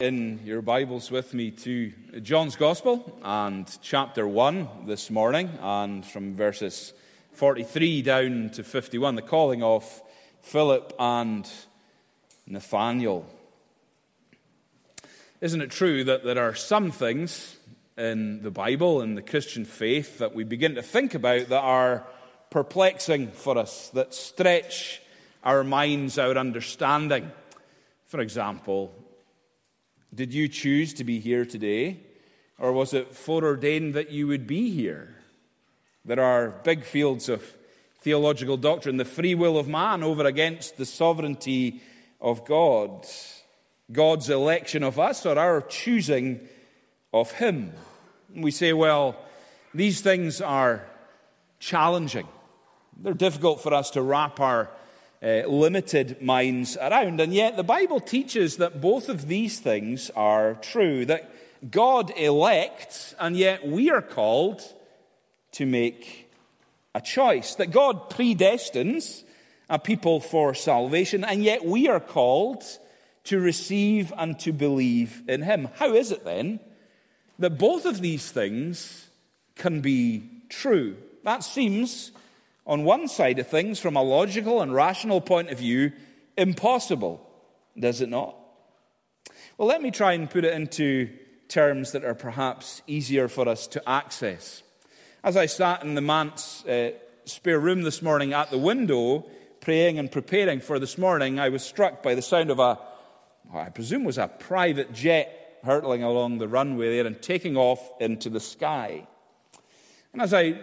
in your Bibles with me to John's Gospel and chapter 1 this morning, and from verses 43 down to 51, the calling of Philip and Nathaniel. Isn't it true that there are some things in the Bible and the Christian faith that we begin to think about that are perplexing for us, that stretch our minds, our understanding? For example, did you choose to be here today? Or was it foreordained that you would be here? There are big fields of theological doctrine the free will of man over against the sovereignty of God, God's election of us, or our choosing of Him. We say, well, these things are challenging. They're difficult for us to wrap our uh, limited minds around. And yet, the Bible teaches that both of these things are true that God elects, and yet we are called to make a choice. That God predestines a people for salvation, and yet we are called to receive and to believe in Him. How is it then that both of these things can be true? That seems on one side of things, from a logical and rational point of view, impossible, does it not? Well, let me try and put it into terms that are perhaps easier for us to access. As I sat in the manse uh, spare room this morning at the window, praying and preparing for this morning, I was struck by the sound of a, I presume was a private jet hurtling along the runway there and taking off into the sky. And as I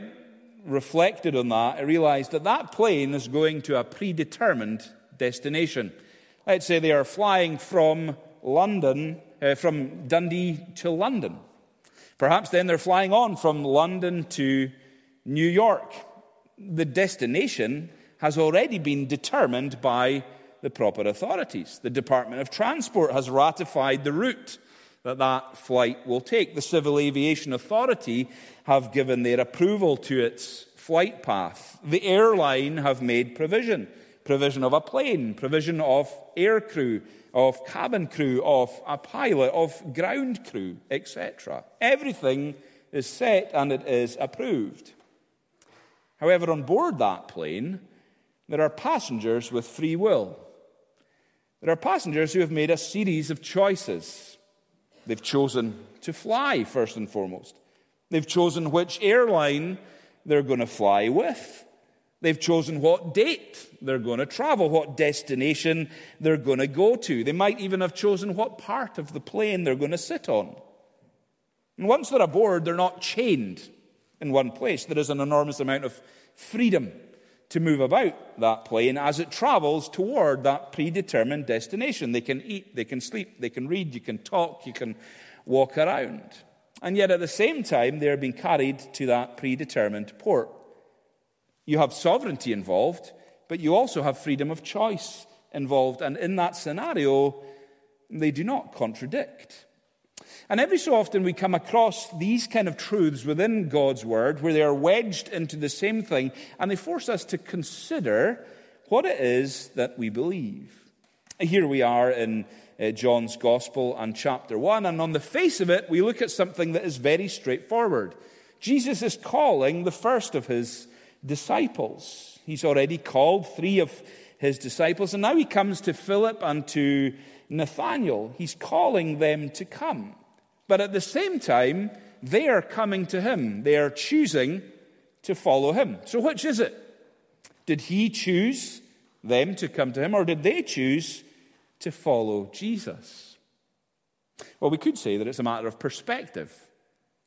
reflected on that, I realized that that plane is going to a predetermined destination. Let's say they are flying from London, uh, from Dundee to London. Perhaps then they're flying on from London to New York. The destination has already been determined by the proper authorities. The Department of Transport has ratified the route that that flight will take. The Civil Aviation Authority have given their approval to its flight path. The airline have made provision provision of a plane, provision of air crew, of cabin crew, of a pilot, of ground crew, etc. Everything is set and it is approved. However, on board that plane, there are passengers with free will. There are passengers who have made a series of choices. They've chosen to fly, first and foremost. They've chosen which airline they're going to fly with. They've chosen what date they're going to travel, what destination they're going to go to. They might even have chosen what part of the plane they're going to sit on. And once they're aboard, they're not chained in one place. There is an enormous amount of freedom to move about that plane as it travels toward that predetermined destination. They can eat, they can sleep, they can read, you can talk, you can walk around. And yet at the same time, they're being carried to that predetermined port. You have sovereignty involved, but you also have freedom of choice involved. And in that scenario, they do not contradict. And every so often we come across these kind of truths within God's Word where they are wedged into the same thing and they force us to consider what it is that we believe. Here we are in uh, John's Gospel and chapter 1, and on the face of it, we look at something that is very straightforward. Jesus is calling the first of his disciples. He's already called three of his disciples, and now he comes to Philip and to Nathanael. He's calling them to come. But at the same time, they are coming to him. They are choosing to follow him. So, which is it? Did he choose them to come to him, or did they choose to follow Jesus? Well, we could say that it's a matter of perspective,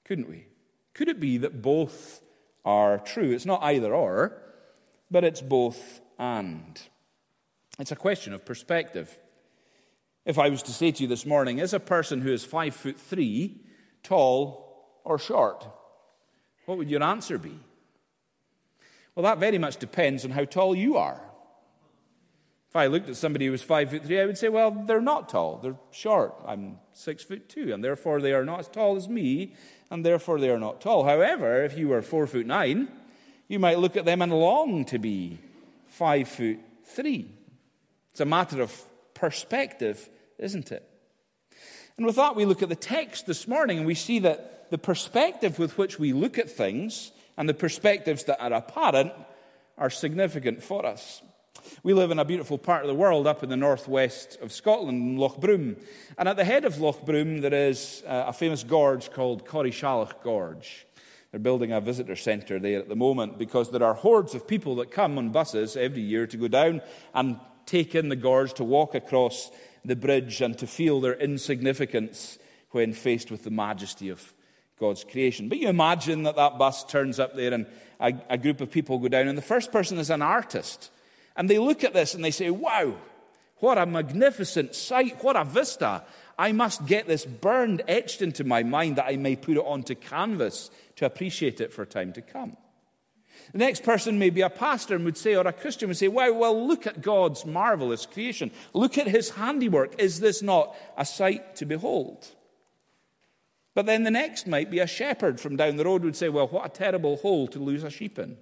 couldn't we? Could it be that both are true? It's not either or, but it's both and. It's a question of perspective. If I was to say to you this morning, is a person who is five foot three tall or short? What would your answer be? Well, that very much depends on how tall you are. If I looked at somebody who was five foot three, I would say, well, they're not tall. They're short. I'm six foot two, and therefore they are not as tall as me, and therefore they are not tall. However, if you were four foot nine, you might look at them and long to be five foot three. It's a matter of perspective isn't it? And with that, we look at the text this morning and we see that the perspective with which we look at things and the perspectives that are apparent are significant for us. We live in a beautiful part of the world up in the northwest of Scotland, in Loch Broom. And at the head of Loch Broom, there is uh, a famous gorge called Corrieshalloch Gorge. They're building a visitor centre there at the moment because there are hordes of people that come on buses every year to go down and take in the gorge, to walk across the bridge, and to feel their insignificance when faced with the majesty of God's creation. But you imagine that that bus turns up there and a, a group of people go down, and the first person is an artist. And they look at this and they say, Wow, what a magnificent sight, what a vista. I must get this burned, etched into my mind that I may put it onto canvas to appreciate it for time to come. The next person may be a pastor and would say, or a Christian would say, Wow, well, look at God's marvelous creation. Look at his handiwork. Is this not a sight to behold? But then the next might be a shepherd from down the road would say, Well, what a terrible hole to lose a sheep in.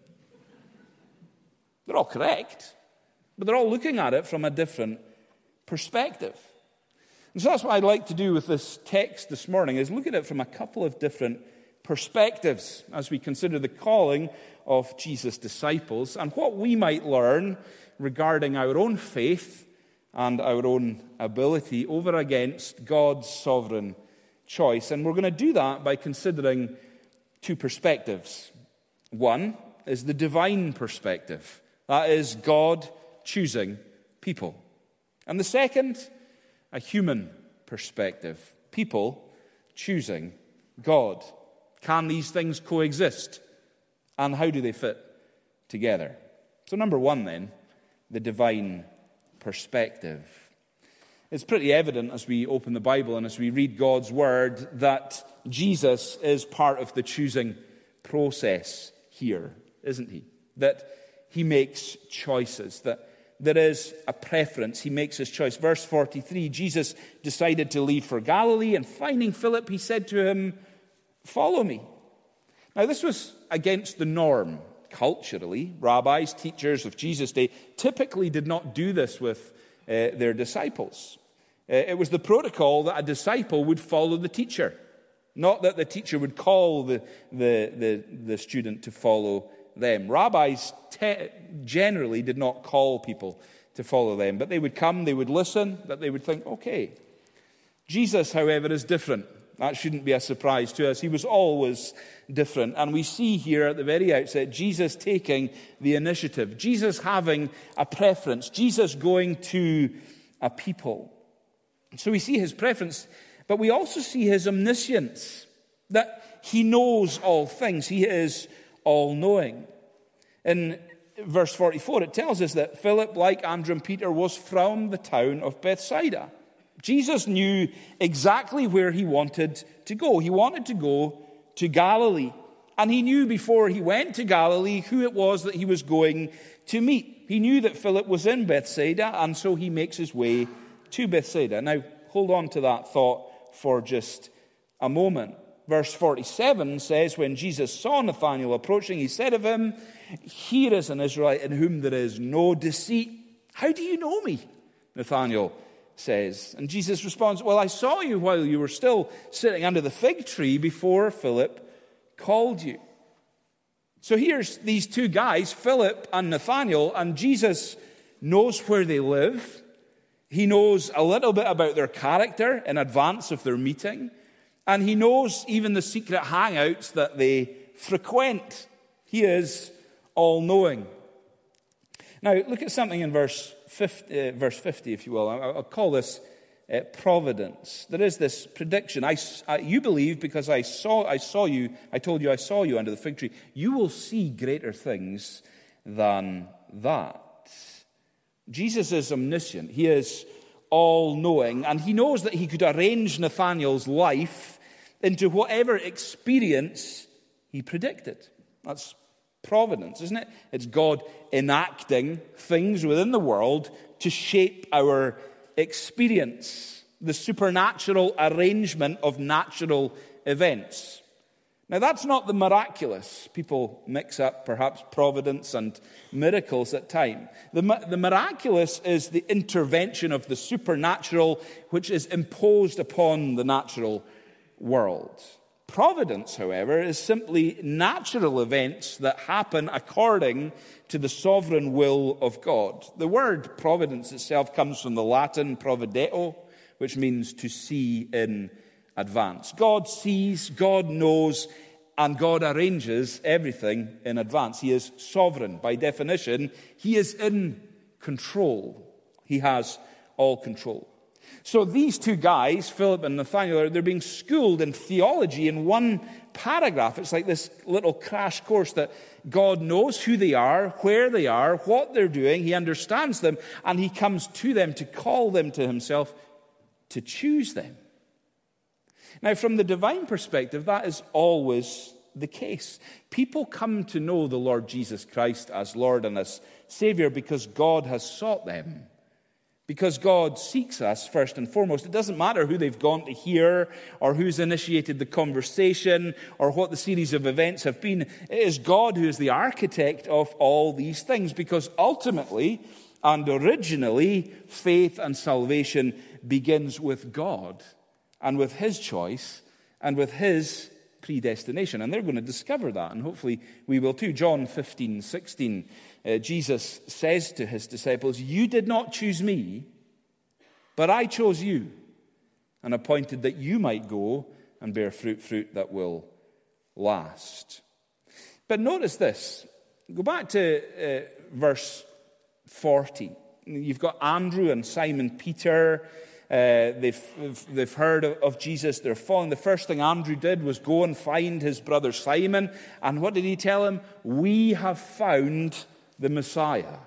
They're all correct, but they're all looking at it from a different perspective. And so that's what I'd like to do with this text this morning is look at it from a couple of different perspectives as we consider the calling of Jesus' disciples and what we might learn regarding our own faith and our own ability over against God's sovereign choice. And we're going to do that by considering two perspectives. One is the divine perspective, that is, God choosing people. And the second a human perspective. People choosing God. Can these things coexist? And how do they fit together? So, number one, then, the divine perspective. It's pretty evident as we open the Bible and as we read God's word that Jesus is part of the choosing process here, isn't he? That he makes choices, that there is a preference. He makes his choice. Verse 43 Jesus decided to leave for Galilee, and finding Philip, he said to him, Follow me. Now, this was against the norm culturally. Rabbis, teachers of Jesus' day, typically did not do this with uh, their disciples. Uh, it was the protocol that a disciple would follow the teacher, not that the teacher would call the, the, the, the student to follow them. Rabbis te- generally did not call people to follow them, but they would come, they would listen, that they would think, okay. Jesus, however, is different. That shouldn't be a surprise to us. He was always different. And we see here at the very outset Jesus taking the initiative, Jesus having a preference, Jesus going to a people. So we see his preference, but we also see his omniscience, that he knows all things. He is all knowing. In verse 44, it tells us that Philip, like Andrew and Peter, was from the town of Bethsaida. Jesus knew exactly where he wanted to go. He wanted to go to Galilee. And he knew before he went to Galilee who it was that he was going to meet. He knew that Philip was in Bethsaida, and so he makes his way to Bethsaida. Now, hold on to that thought for just a moment verse 47 says, When Jesus saw Nathanael approaching, he said of him, Here is an Israelite in whom there is no deceit. How do you know me? Nathanael says. And Jesus responds, Well, I saw you while you were still sitting under the fig tree before Philip called you. So here's these two guys, Philip and Nathanael, and Jesus knows where they live. He knows a little bit about their character in advance of their meeting. And he knows even the secret hangouts that they frequent. He is all knowing. Now, look at something in verse 50, uh, verse 50 if you will. I'll call this uh, providence. There is this prediction. I, I, you believe because I saw, I saw you, I told you I saw you under the fig tree. You will see greater things than that. Jesus is omniscient. He is all knowing, and he knows that he could arrange Nathanael's life into whatever experience he predicted. That's providence, isn't it? It's God enacting things within the world to shape our experience, the supernatural arrangement of natural events. Now, that's not the miraculous. People mix up perhaps providence and miracles at times. The, the miraculous is the intervention of the supernatural which is imposed upon the natural world. Providence, however, is simply natural events that happen according to the sovereign will of God. The word providence itself comes from the Latin provideo, which means to see in advance. God sees, God knows, and God arranges everything in advance. He is sovereign. By definition, He is in control. He has all control. So these two guys, Philip and Nathaniel, they're being schooled in theology in one paragraph. It's like this little crash course that God knows who they are, where they are, what they're doing. He understands them, and He comes to them to call them to Himself, to choose them. Now, from the divine perspective, that is always the case. People come to know the Lord Jesus Christ as Lord and as Savior because God has sought them. Because God seeks us first and foremost. It doesn't matter who they've gone to hear or who's initiated the conversation or what the series of events have been. It is God who is the architect of all these things because ultimately and originally, faith and salvation begins with God and with His choice and with His predestination. And they're going to discover that, and hopefully we will too. John 15, 16, uh, Jesus says to his disciples, You did not choose me, but I chose you and appointed that you might go and bear fruit, fruit that will last. But notice this. Go back to uh, verse 40. You've got Andrew and Simon Peter uh, they've, they've heard of Jesus. They're following. The first thing Andrew did was go and find his brother Simon. And what did he tell him? We have found the Messiah.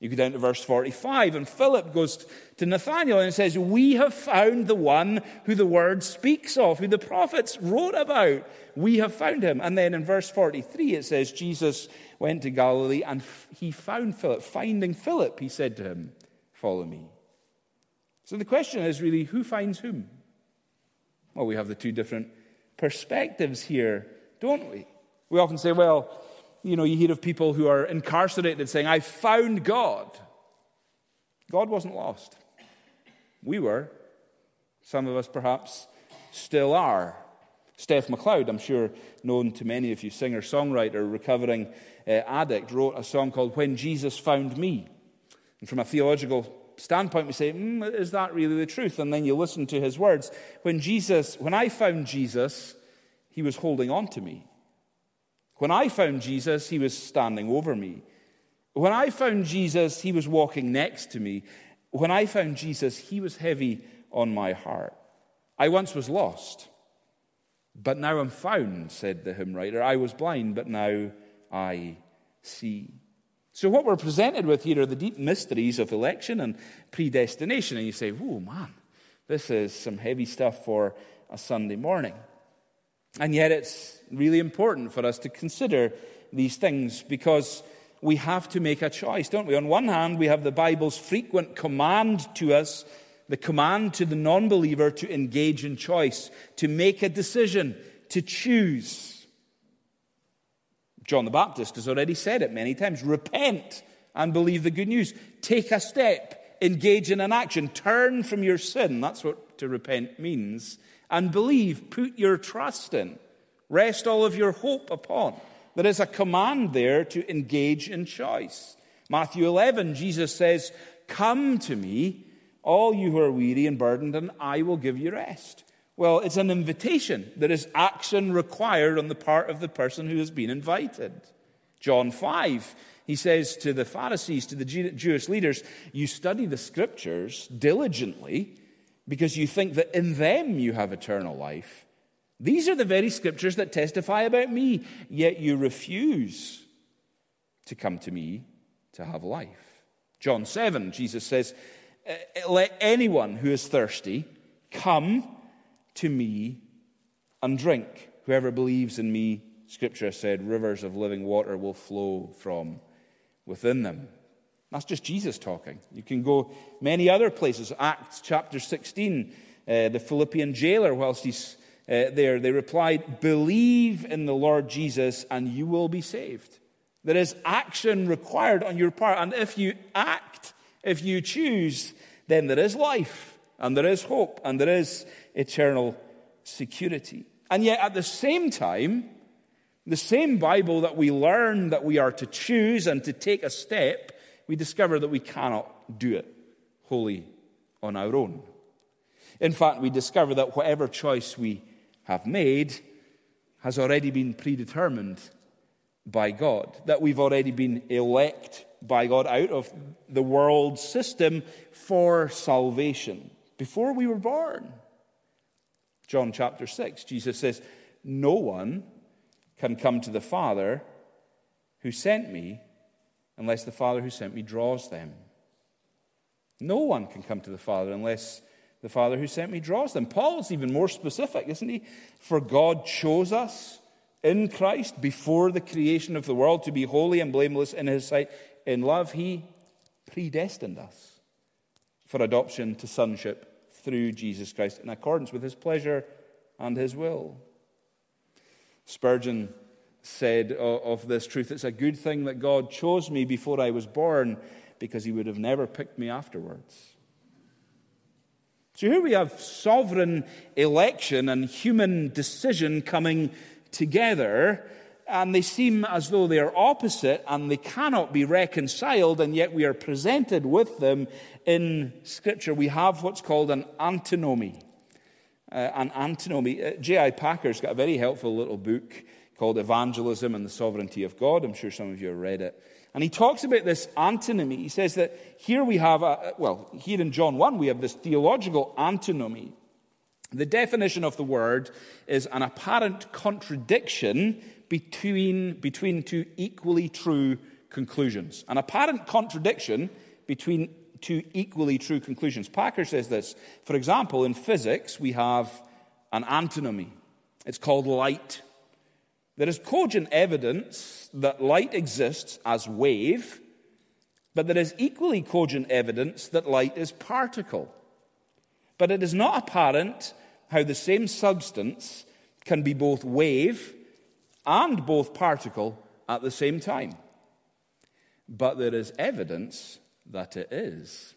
You go down to verse 45, and Philip goes to Nathanael and says, We have found the one who the word speaks of, who the prophets wrote about. We have found him. And then in verse 43, it says, Jesus went to Galilee and he found Philip. Finding Philip, he said to him, Follow me. So the question is really who finds whom? Well, we have the two different perspectives here, don't we? We often say, well, you know, you hear of people who are incarcerated saying, I found God. God wasn't lost. We were. Some of us perhaps still are. Steph Macleod, I'm sure known to many of you, singer songwriter, recovering uh, addict, wrote a song called When Jesus Found Me. And from a theological standpoint, we say, mm, is that really the truth? And then you listen to his words. When Jesus, when I found Jesus, he was holding on to me. When I found Jesus, he was standing over me. When I found Jesus, he was walking next to me. When I found Jesus, he was heavy on my heart. I once was lost, but now I'm found, said the hymn writer. I was blind, but now I see. So, what we're presented with here are the deep mysteries of election and predestination. And you say, oh man, this is some heavy stuff for a Sunday morning. And yet, it's really important for us to consider these things because we have to make a choice, don't we? On one hand, we have the Bible's frequent command to us, the command to the non believer to engage in choice, to make a decision, to choose. John the Baptist has already said it many times repent and believe the good news. Take a step, engage in an action, turn from your sin. That's what to repent means. And believe, put your trust in, rest all of your hope upon. There is a command there to engage in choice. Matthew 11, Jesus says, Come to me, all you who are weary and burdened, and I will give you rest. Well, it's an invitation. There is action required on the part of the person who has been invited. John 5, he says to the Pharisees, to the Jewish leaders, You study the scriptures diligently because you think that in them you have eternal life. These are the very scriptures that testify about me, yet you refuse to come to me to have life. John 7, Jesus says, Let anyone who is thirsty come to me and drink. Whoever believes in me, Scripture said, rivers of living water will flow from within them. That's just Jesus talking. You can go many other places. Acts chapter 16, uh, the Philippian jailer, whilst he's uh, there. They replied, Believe in the Lord Jesus and you will be saved. There is action required on your part. And if you act, if you choose, then there is life and there is hope and there is eternal security. And yet, at the same time, the same Bible that we learn that we are to choose and to take a step, we discover that we cannot do it wholly on our own. In fact, we discover that whatever choice we have made has already been predetermined by God, that we've already been elect by God out of the world system for salvation before we were born. John chapter 6, Jesus says, No one can come to the Father who sent me unless the Father who sent me draws them. No one can come to the Father unless the Father who sent me draws them. Paul's even more specific, isn't he? For God chose us in Christ before the creation of the world to be holy and blameless in his sight. In love, he predestined us for adoption to sonship through Jesus Christ in accordance with his pleasure and his will. Spurgeon said of this truth it's a good thing that God chose me before I was born because he would have never picked me afterwards. So here we have sovereign election and human decision coming together, and they seem as though they are opposite and they cannot be reconciled, and yet we are presented with them in Scripture. We have what's called an antinomy. Uh, an antinomy. Uh, J.I. Packer's got a very helpful little book called Evangelism and the Sovereignty of God. I'm sure some of you have read it. And he talks about this antinomy. He says that here we have, a, well, here in John 1, we have this theological antinomy. The definition of the word is an apparent contradiction between, between two equally true conclusions. An apparent contradiction between two equally true conclusions. Packer says this. For example, in physics, we have an antinomy. It's called light. There is cogent evidence that light exists as wave, but there is equally cogent evidence that light is particle. But it is not apparent how the same substance can be both wave and both particle at the same time. But there is evidence that it is.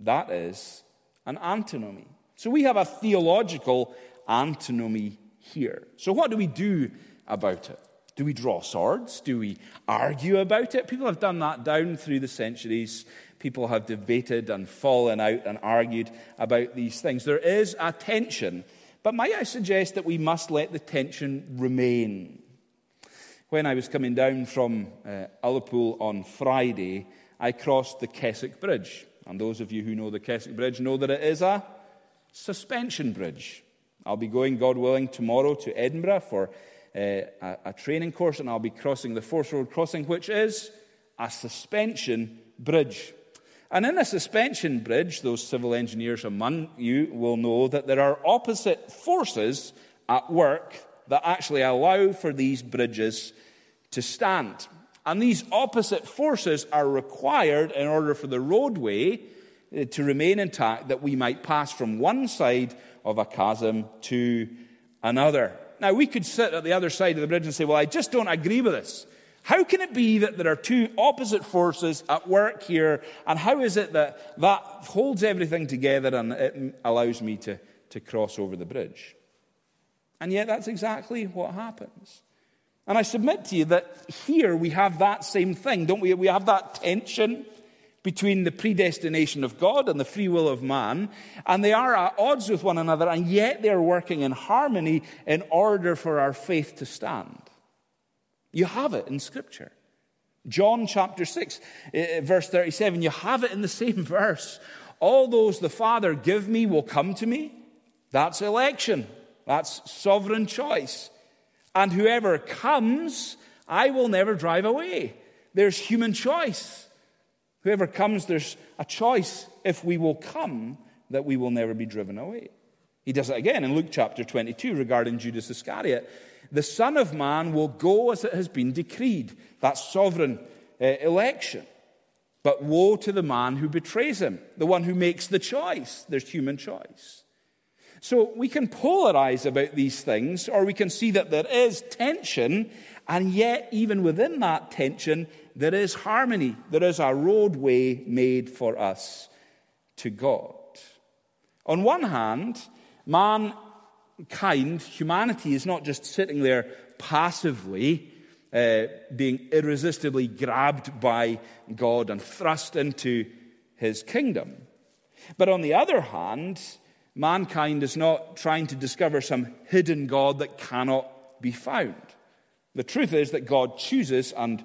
That is an antinomy. So we have a theological antinomy here. So, what do we do about it? Do we draw swords? Do we argue about it? People have done that down through the centuries. People have debated and fallen out and argued about these things. There is a tension, but might I suggest that we must let the tension remain? When I was coming down from uh, Ullapool on Friday, I crossed the Kessock Bridge. And those of you who know the Kessock Bridge know that it is a suspension bridge. I'll be going, God willing, tomorrow to Edinburgh for uh, a, a training course, and I'll be crossing the Forth Road crossing, which is a suspension bridge. And in a suspension bridge, those civil engineers among you will know that there are opposite forces at work that actually allow for these bridges to stand. And these opposite forces are required in order for the roadway uh, to remain intact, that we might pass from one side of a chasm to another. Now, we could sit at the other side of the bridge and say, well, I just don't agree with this. How can it be that there are two opposite forces at work here? And how is it that that holds everything together and it allows me to, to cross over the bridge? And yet, that's exactly what happens. And I submit to you that here we have that same thing, don't we? We have that tension between the predestination of God and the free will of man, and they are at odds with one another, and yet they are working in harmony in order for our faith to stand. You have it in Scripture. John chapter 6, eh, eh, verse 37, you have it in the same verse. All those the Father give me will come to me. That's election. That's sovereign choice. And whoever comes, I will never drive away. There's human choice. Whoever comes, there's a choice if we will come that we will never be driven away. He does it again in Luke chapter 22 regarding Judas Iscariot. The Son of Man will go as it has been decreed. That's sovereign uh, election. But woe to the man who betrays him, the one who makes the choice. There's human choice. So we can polarize about these things, or we can see that there is tension, and yet, even within that tension, there is harmony. There is a roadway made for us to God. On one hand, mankind, humanity, is not just sitting there passively, uh, being irresistibly grabbed by God and thrust into his kingdom. But on the other hand, mankind is not trying to discover some hidden God that cannot be found. The truth is that God chooses and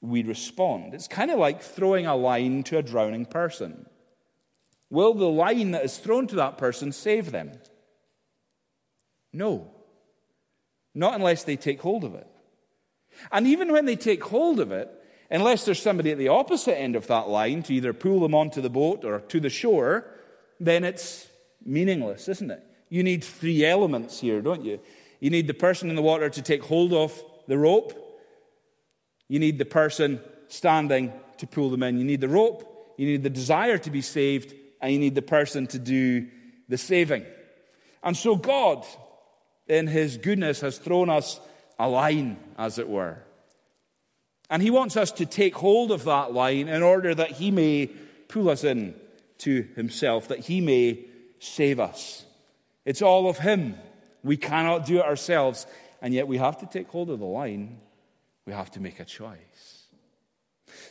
we respond. It's kind of like throwing a line to a drowning person. Will the line that is thrown to that person save them? No. Not unless they take hold of it. And even when they take hold of it, unless there's somebody at the opposite end of that line to either pull them onto the boat or to the shore, then it's meaningless, isn't it? You need three elements here, don't you? You need the person in the water to take hold of the rope. You need the person standing to pull them in. You need the rope. You need the desire to be saved. And you need the person to do the saving. And so God, in His goodness, has thrown us a line, as it were. And He wants us to take hold of that line in order that He may pull us in to Himself, that He may save us. It's all of Him. We cannot do it ourselves. And yet we have to take hold of the line. We have to make a choice.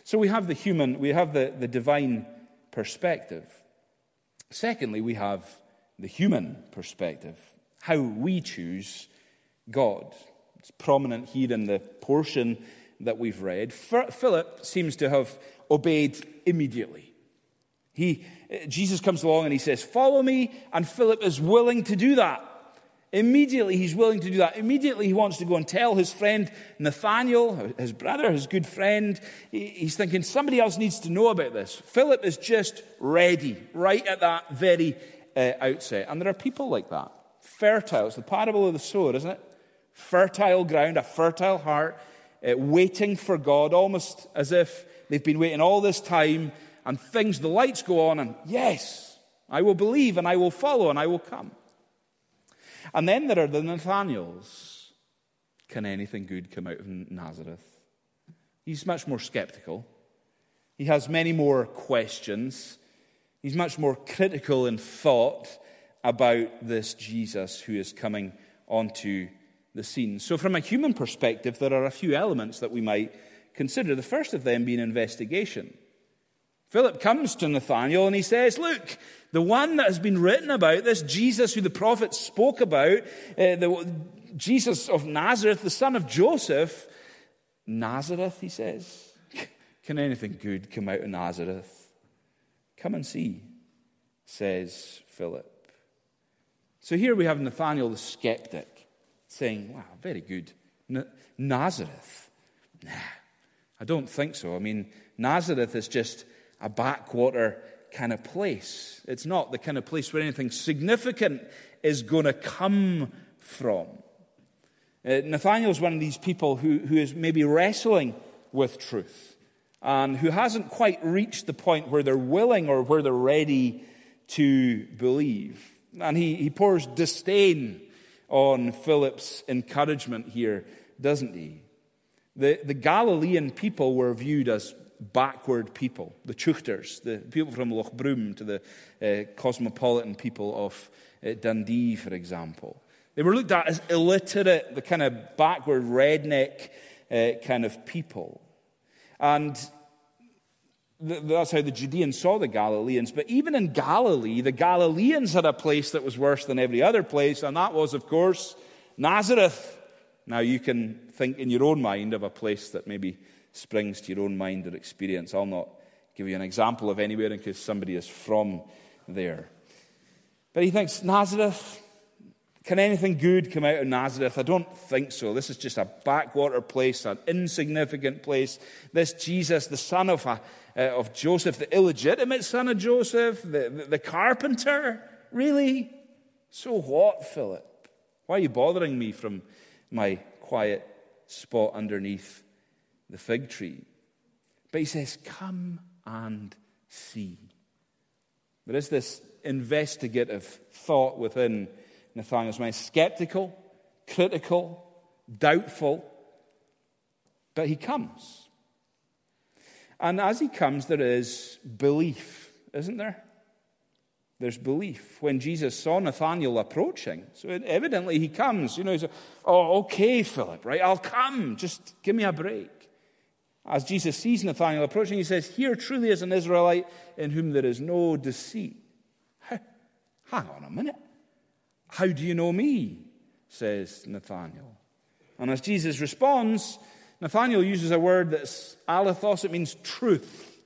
So we have the human, we have the, the divine perspective. Secondly, we have the human perspective, how we choose God. It's prominent here in the portion that we've read. Philip seems to have obeyed immediately. He, Jesus comes along and he says, Follow me, and Philip is willing to do that. Immediately, he's willing to do that. Immediately, he wants to go and tell his friend Nathaniel, his brother, his good friend. He's thinking somebody else needs to know about this. Philip is just ready right at that very uh, outset. And there are people like that. Fertile. It's the parable of the sower, isn't it? Fertile ground, a fertile heart, uh, waiting for God, almost as if they've been waiting all this time and things, the lights go on, and yes, I will believe and I will follow and I will come. And then there are the Nathaniels. Can anything good come out of Nazareth? He's much more skeptical. He has many more questions. He's much more critical in thought about this Jesus who is coming onto the scene. So, from a human perspective, there are a few elements that we might consider. The first of them being investigation. Philip comes to Nathanael and he says, Look, the one that has been written about, this Jesus who the prophets spoke about, uh, the Jesus of Nazareth, the son of Joseph, Nazareth, he says. Can anything good come out of Nazareth? Come and see, says Philip. So here we have Nathanael the skeptic saying, Wow, very good. N- Nazareth? Nah, I don't think so. I mean, Nazareth is just a backwater kind of place. It's not the kind of place where anything significant is going to come from. Uh, Nathaniel is one of these people who, who is maybe wrestling with truth and who hasn't quite reached the point where they're willing or where they're ready to believe. And he, he pours disdain on Philip's encouragement here, doesn't he? The, the Galilean people were viewed as backward people, the teuchters, the people from Loch Broom to the uh, cosmopolitan people of uh, Dundee, for example. They were looked at as illiterate, the kind of backward redneck uh, kind of people. And th- that's how the Judeans saw the Galileans. But even in Galilee, the Galileans had a place that was worse than every other place, and that was, of course, Nazareth. Now, you can think in your own mind of a place that maybe springs to your own mind or experience. I'll not give you an example of anywhere in case somebody is from there. But he thinks, Nazareth, can anything good come out of Nazareth? I don't think so. This is just a backwater place, an insignificant place. This Jesus, the son of, a, uh, of Joseph, the illegitimate son of Joseph, the, the, the carpenter, really? So what, Philip? Why are you bothering me from my quiet spot underneath the fig tree. But he says, Come and see. There is this investigative thought within Nathanael's mind skeptical, critical, doubtful, but he comes. And as he comes, there is belief, isn't there? There's belief. When Jesus saw Nathanael approaching, so evidently he comes. You know, he's, like, oh, okay, Philip, right? I'll come. Just give me a break. As Jesus sees Nathanael approaching, he says, Here truly is an Israelite in whom there is no deceit. Hang on a minute. How do you know me? says Nathanael. And as Jesus responds, Nathanael uses a word that's alethos, it means truth.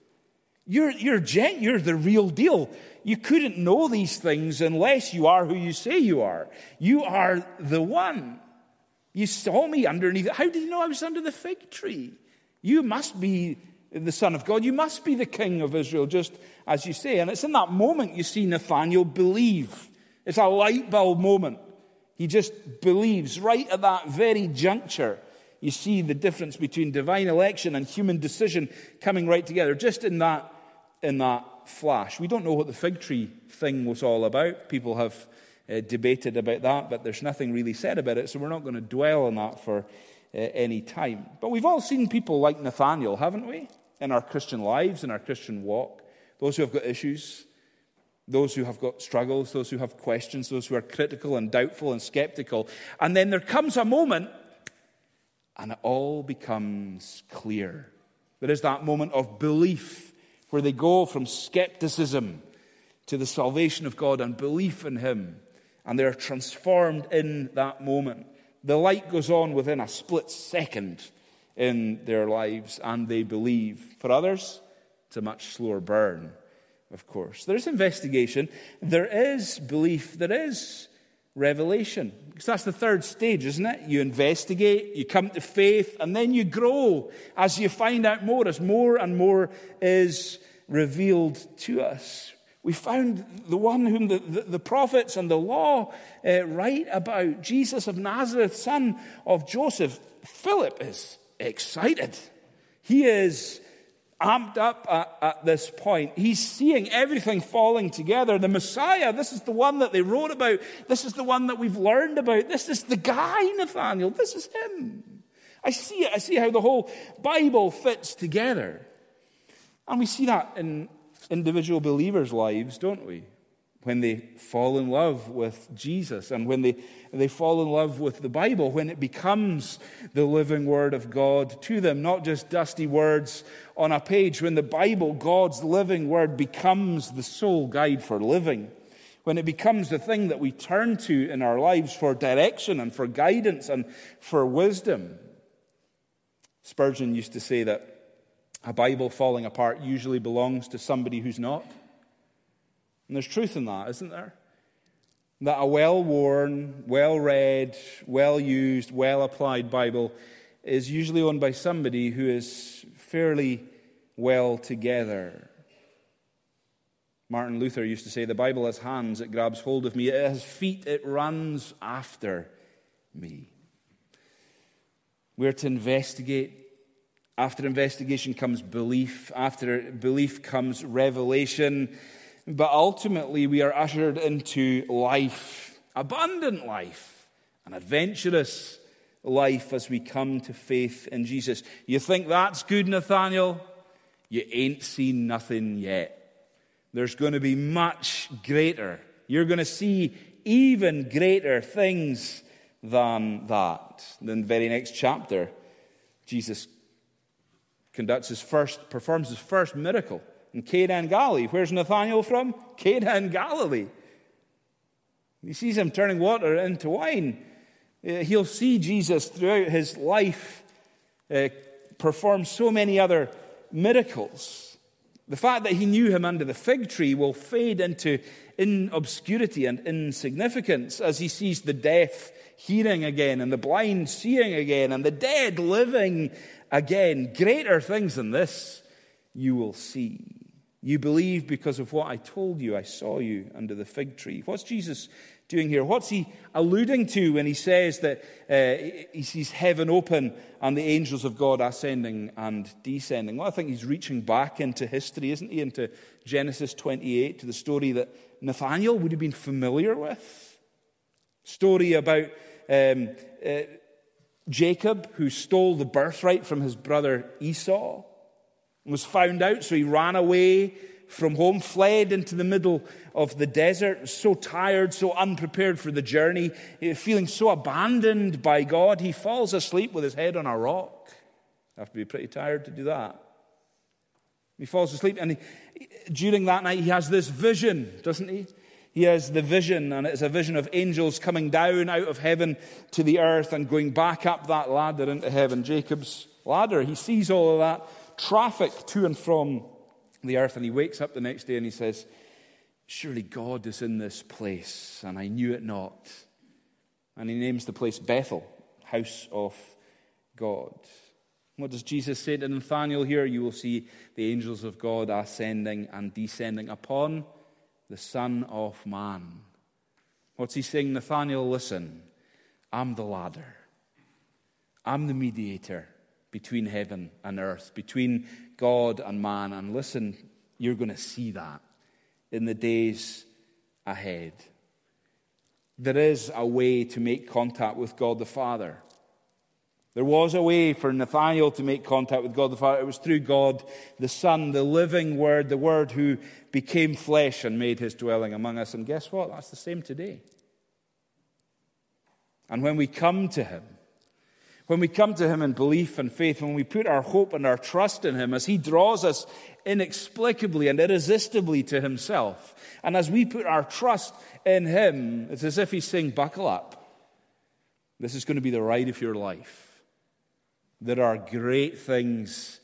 You're, you're, gent, you're the real deal. You couldn't know these things unless you are who you say you are. You are the one. You saw me underneath. How did you know I was under the fig tree? You must be the Son of God. You must be the King of Israel, just as you say. And it's in that moment you see Nathanael believe. It's a light bulb moment. He just believes right at that very juncture. You see the difference between divine election and human decision coming right together, just in that, in that flash. We don't know what the fig tree thing was all about. People have uh, debated about that, but there's nothing really said about it, so we're not going to dwell on that for Uh, any time. But we've all seen people like Nathaniel, haven't we? In our Christian lives, in our Christian walk. Those who have got issues, those who have got struggles, those who have questions, those who are critical and doubtful and skeptical. And then there comes a moment and it all becomes clear. There is that moment of belief where they go from skepticism to the salvation of God and belief in Him. And they're transformed in that moment. The light goes on within a split second in their lives, and they believe. For others, it's a much slower burn, of course. There is investigation, there is belief, there is revelation. Because that's the third stage, isn't it? You investigate, you come to faith, and then you grow as you find out more, as more and more is revealed to us. We found the one whom the, the, the prophets and the law uh, write about, Jesus of Nazareth, son of Joseph. Philip is excited. He is amped up at, at, this point. He's seeing everything falling together. The Messiah, this is the one that they wrote about. This is the one that we've learned about. This is the guy, Nathaniel. This is him. I see it. I see how the whole Bible fits together. And we see that in individual believers' lives, don't we? When they fall in love with Jesus and when they, they fall in love with the Bible, when it becomes the living Word of God to them, not just dusty words on a page, when the Bible, God's living Word, becomes the sole guide for living, when it becomes the thing that we turn to in our lives for direction and for guidance and for wisdom. Spurgeon used to say that a Bible falling apart usually belongs to somebody who's not. And there's truth in that, isn't there? That a well worn, well read, well used, well applied Bible is usually owned by somebody who is fairly well together. Martin Luther used to say, The Bible has hands, it grabs hold of me. It has feet, it runs after me. We're to investigate after investigation comes belief. After belief comes revelation. But ultimately, we are ushered into life, abundant life, an adventurous life as we come to faith in Jesus. You think that's good, Nathaniel? You ain't seen nothing yet. There's going to be much greater. You're going to see even greater things than that. In the very next chapter, Jesus conducts his first, performs his first miracle in Cana Galilee. Where's Nathanael from? Cana Galilee. He sees him turning water into wine. Uh, he'll see Jesus throughout his life uh, perform so many other miracles. The fact that he knew him under the fig tree will fade into in obscurity and insignificance as he sees the deaf hearing again, and the blind seeing again, and the dead living again, greater things than this you will see. You believe because of what I told you. I saw you under the fig tree. What's Jesus doing here? What's he alluding to when he says that uh, he sees heaven open and the angels of God ascending and descending? Well, I think he's reaching back into history, isn't he? Into Genesis 28, to the story that Nathaniel would have been familiar with. Story about um, uh, Jacob, who stole the birthright from his brother Esau, was found out, so he ran away from home, fled into the middle of the desert, so tired, so unprepared for the journey, eh, feeling so abandoned by God, he falls asleep with his head on a rock. You have to be pretty tired to do that. He falls asleep, and he, during that night, he has this vision, doesn't he? He has the vision, and it's a vision of angels coming down out of heaven to the earth and going back up that ladder into heaven, Jacob's ladder. He sees all of that traffic to and from the earth. And he wakes up the next day and he says, Surely God is in this place, and I knew it not. And he names the place Bethel, house of God. What does Jesus say to Nathanael here? You will see the angels of God ascending and descending upon the Son of Man. What's he saying? Nathanael, listen, I'm the ladder, I'm the mediator between heaven and earth, between God and man. And listen, you're going to see that in the days ahead. There is a way to make contact with God the Father. There was a way for Nathanael to make contact with God the Father. It was through God the Son, the living Word, the Word who became flesh and made his dwelling among us. And guess what? That's the same today. And when we come to him, when we come to Him in belief and faith, when we put our hope and our trust in Him, as He draws us inexplicably and irresistibly to Himself, and as we put our trust in Him, it's as if He's saying, Buckle up. This is going to be the ride of your life. There are great things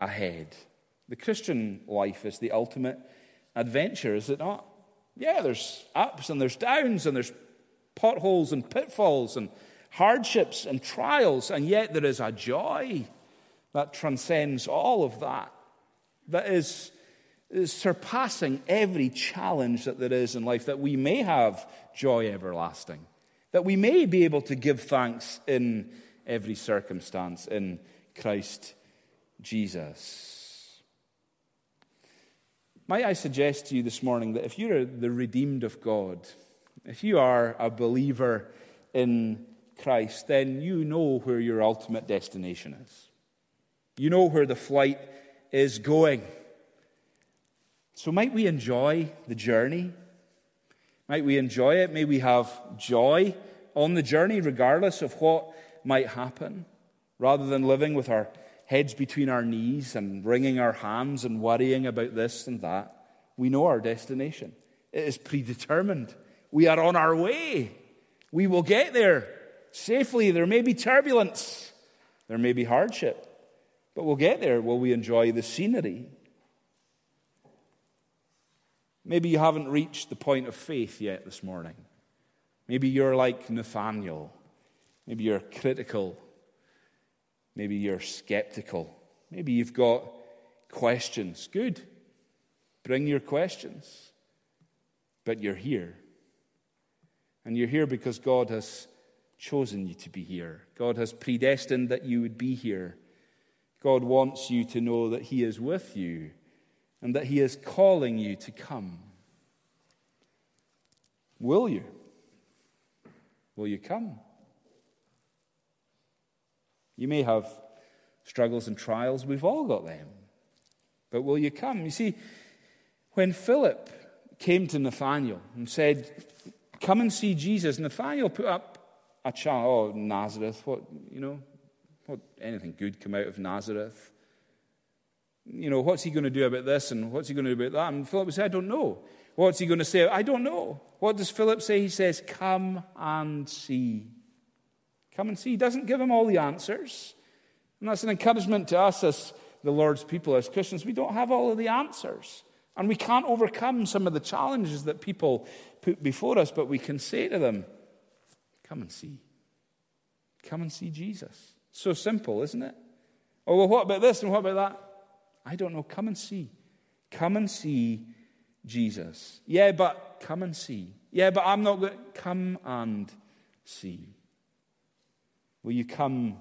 ahead. The Christian life is the ultimate adventure, is it not? Yeah, there's ups and there's downs and there's potholes and pitfalls and hardships and trials, and yet there is a joy that transcends all of that, that is, is surpassing every challenge that there is in life, that we may have joy everlasting, that we may be able to give thanks in every circumstance in Christ Jesus. Might I suggest to you this morning that if you're the redeemed of God, if you are a believer in Christ, then you know where your ultimate destination is. You know where the flight is going. So, might we enjoy the journey? Might we enjoy it? May we have joy on the journey, regardless of what might happen, rather than living with our heads between our knees and wringing our hands and worrying about this and that. We know our destination, it is predetermined. We are on our way. We will get there safely. There may be turbulence, there may be hardship, but we'll get there. Will we enjoy the scenery? Maybe you haven't reached the point of faith yet this morning. Maybe you're like Nathanael. Maybe you're critical. Maybe you're skeptical. Maybe you've got questions. Good. Bring your questions. But you're here. And you're here because God has chosen you to be here. God has predestined that you would be here. God wants you to know that He is with you and that He is calling you to come. Will you? Will you come? You may have struggles and trials. We've all got them. But will you come? You see, when Philip came to Nathanael and said, Come and see Jesus, Nathanael put up a child, oh, Nazareth, what, you know, what, anything good come out of Nazareth? You know, what's he going to do about this and what's he going to do about that? And Philip said, I don't know. What's he going to say? I don't know. What does Philip say? He says, Come and see. Come and see. He doesn't give him all the answers. And that's an encouragement to us as the Lord's people, as Christians. We don't have all of the answers. And we can't overcome some of the challenges that people put before us, but we can say to them, Come and see. Come and see Jesus. So simple, isn't it? Oh, well, what about this and what about that? I don't know. Come and see. Come and see Jesus. Yeah, but come and see. Yeah, but I'm not going come and see. Will you come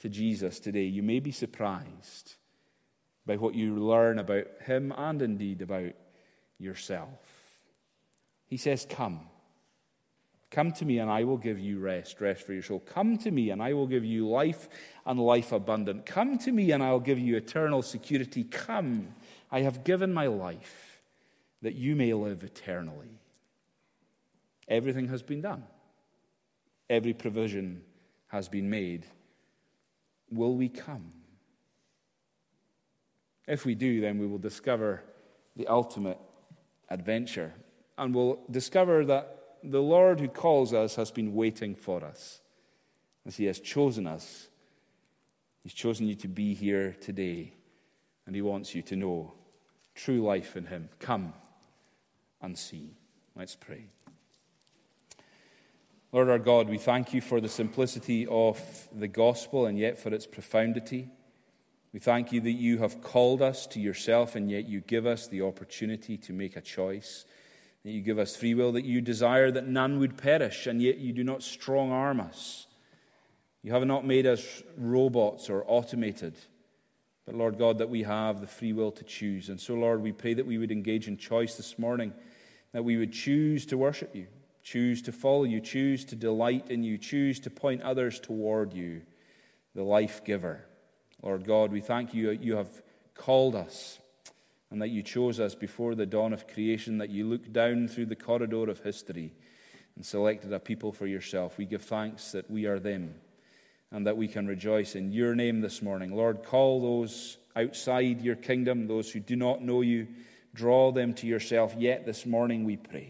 to Jesus today? You may be surprised by what you learn about him and indeed about yourself. He says, Come. Come to me and I will give you rest, rest for your soul. Come to me and I will give you life and life abundant. Come to me and I'll give you eternal security. Come, I have given my life that you may live eternally. Everything has been done, every provision has been made. Will we come? If we do, then we will discover the ultimate adventure. And we'll discover that the Lord who calls us has been waiting for us. As He has chosen us, He's chosen you to be here today. And He wants you to know true life in Him. Come and see. Let's pray. Lord our God, we thank you for the simplicity of the gospel and yet for its profundity. We thank you that you have called us to yourself and yet you give us the opportunity to make a choice. That you give us free will, that you desire that none would perish and yet you do not strong arm us. You have not made us robots or automated, but Lord God, that we have the free will to choose. And so, Lord, we pray that we would engage in choice this morning, that we would choose to worship you, choose to follow you, choose to delight in you, choose to point others toward you, the life giver. Lord God, we thank you you have called us and that you chose us before the dawn of creation, that you looked down through the corridor of history and selected a people for yourself. We give thanks that we are them and that we can rejoice in your name this morning. Lord, call those outside your kingdom, those who do not know you, draw them to yourself yet this morning, we pray.